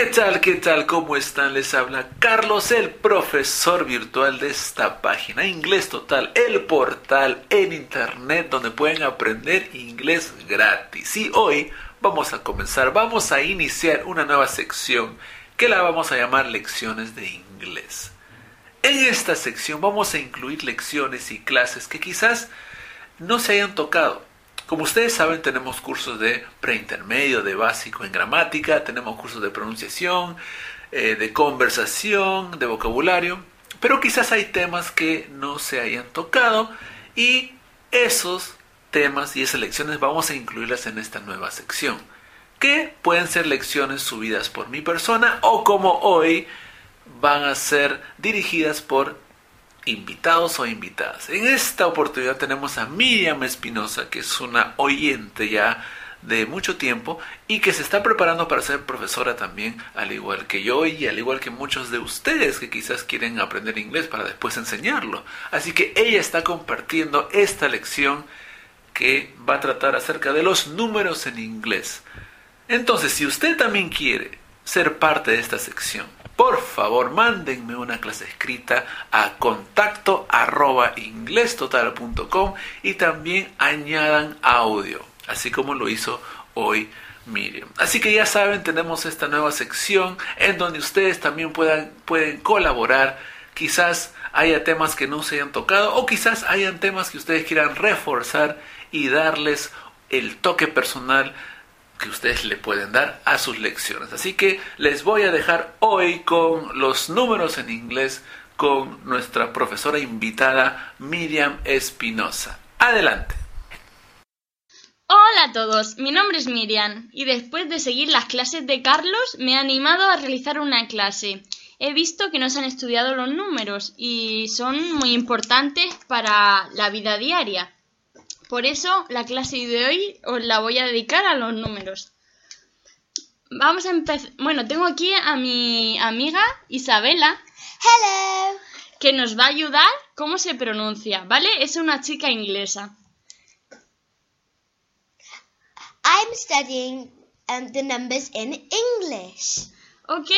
¿Qué tal? ¿Qué tal? ¿Cómo están? Les habla Carlos, el profesor virtual de esta página Inglés Total, el portal en internet donde pueden aprender inglés gratis. Y hoy vamos a comenzar, vamos a iniciar una nueva sección que la vamos a llamar lecciones de inglés. En esta sección vamos a incluir lecciones y clases que quizás no se hayan tocado como ustedes saben, tenemos cursos de preintermedio, de básico en gramática, tenemos cursos de pronunciación, eh, de conversación, de vocabulario, pero quizás hay temas que no se hayan tocado y esos temas y esas lecciones vamos a incluirlas en esta nueva sección, que pueden ser lecciones subidas por mi persona o como hoy van a ser dirigidas por invitados o invitadas. En esta oportunidad tenemos a Miriam Espinosa, que es una oyente ya de mucho tiempo y que se está preparando para ser profesora también, al igual que yo y al igual que muchos de ustedes que quizás quieren aprender inglés para después enseñarlo. Así que ella está compartiendo esta lección que va a tratar acerca de los números en inglés. Entonces, si usted también quiere ser parte de esta sección, por favor mándenme una clase escrita a contacto y también añadan audio, así como lo hizo hoy Miriam. Así que ya saben, tenemos esta nueva sección en donde ustedes también puedan, pueden colaborar. Quizás haya temas que no se hayan tocado o quizás hayan temas que ustedes quieran reforzar y darles el toque personal que ustedes le pueden dar a sus lecciones. Así que les voy a dejar hoy con los números en inglés con nuestra profesora invitada Miriam Espinosa. Adelante. Hola a todos, mi nombre es Miriam y después de seguir las clases de Carlos me he animado a realizar una clase. He visto que nos han estudiado los números y son muy importantes para la vida diaria. Por eso la clase de hoy os la voy a dedicar a los números. Vamos a empezar. Bueno, tengo aquí a mi amiga Isabela. Hello. Que nos va a ayudar cómo se pronuncia, ¿vale? Es una chica inglesa. I'm studying um, the numbers in English. Ok,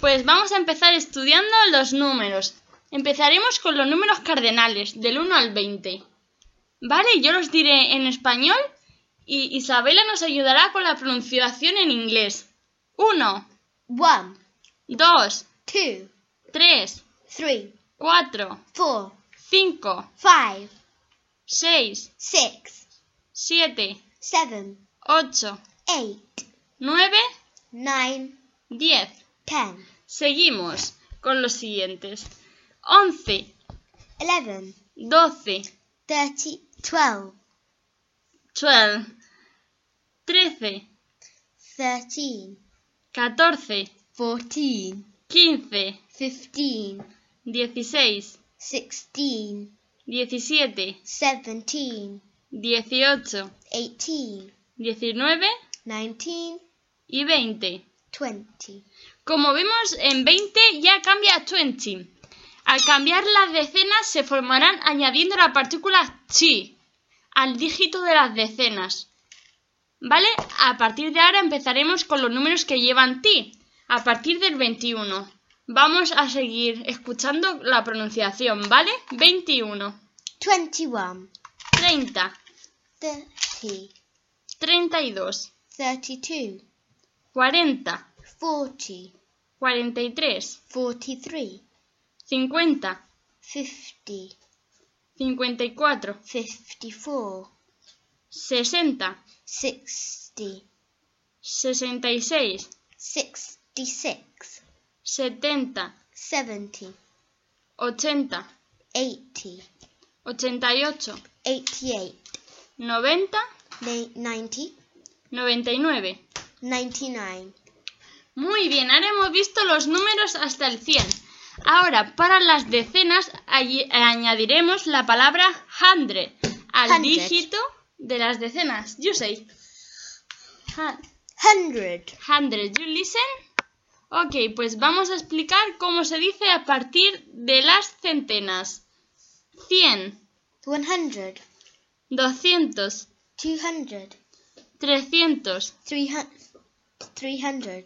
pues vamos a empezar estudiando los números. Empezaremos con los números cardenales, del 1 al 20. Vale, yo los diré en español y Isabela nos ayudará con la pronunciación en inglés. Uno. One. Dos. Two. Tres. Three. Cuatro. Four. Cinco. Five. Seis. Six. Siete. Seven. Ocho. Eight. Nueve. Nine. Diez. Ten. Seguimos con los siguientes. Once. Eleven. Doce. Thirty. Twelve. Twelve. Trece. Thirteen. Catorce. Fourteen. Quince. Fifteen. Dieciséis. Sixteen. Diecisiete. Seventeen. Dieciocho. Eighteen. Diecinueve. Nineteen. Y veinte. Twenty. Como vemos en 20 ya cambia a 20. Al cambiar las decenas se formarán añadiendo la partícula chi al dígito de las decenas. ¿Vale? A partir de ahora empezaremos con los números que llevan ti, a partir del 21. Vamos a seguir escuchando la pronunciación, ¿vale? 21. 21. 30. 30. 32. 32. 40. 40. 43. 43 cincuenta, fifty, cincuenta y cuatro, fifty four, sesenta, sixty, sesenta y seis, sixty six, setenta, seventy, ochenta, eighty, ochenta y ocho, eighty eight, noventa, ninety, noventa y nueve, ninety nine. Muy bien, ahora hemos visto los números hasta el cien. Ahora, para las decenas, añadiremos la palabra hundred al Hundred. dígito de las decenas. You say. Hun- Hundred. Hundred. You listen? Ok, pues vamos a explicar cómo se dice a partir de las centenas. 100, One hundred. 200, Two hundred. 300, Three hundred. Three hundred.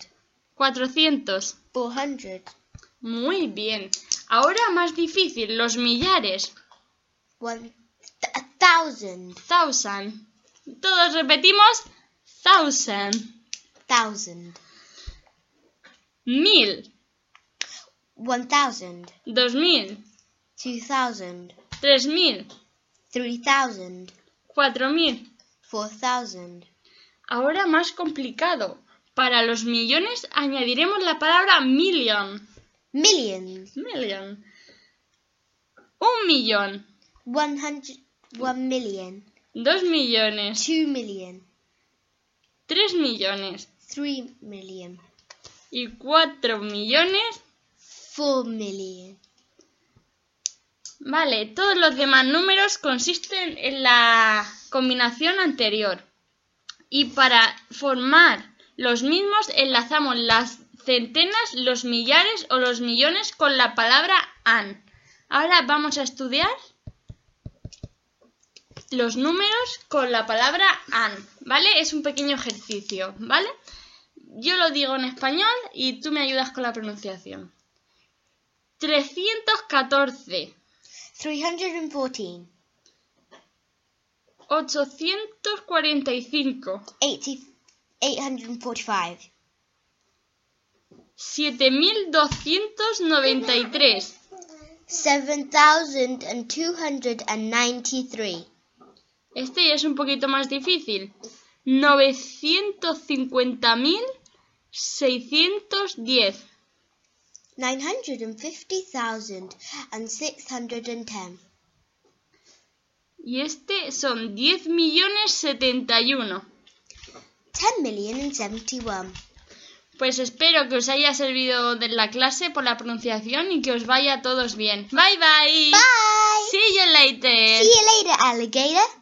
400. 400. Muy bien. Ahora más difícil, los millares. One, thousand. Thousand. Todos repetimos thousand. Thousand. Mil. One thousand. Dos mil. Two thousand. Tres mil. Three thousand. Cuatro mil. Four thousand. Ahora más complicado. Para los millones añadiremos la palabra million. Millions. Million. Un millón. One hundred. One million. Dos millones. Two million. Tres millones. Three million. Y cuatro millones. Four million. Vale, todos los demás números consisten en la combinación anterior. Y para formar los mismos enlazamos las centenas, los millares o los millones con la palabra an. Ahora vamos a estudiar los números con la palabra an, ¿vale? Es un pequeño ejercicio, ¿vale? Yo lo digo en español y tú me ayudas con la pronunciación. 314. 314. 845, 80, 845. 7293, 7,293. este ya es un poquito más difícil, 950.610, 950,610. y este son 10 millones 71. 10 million and 71. Pues espero que os haya servido de la clase por la pronunciación y que os vaya a todos bien. Bye bye. Bye! See you later. See you later, alligator.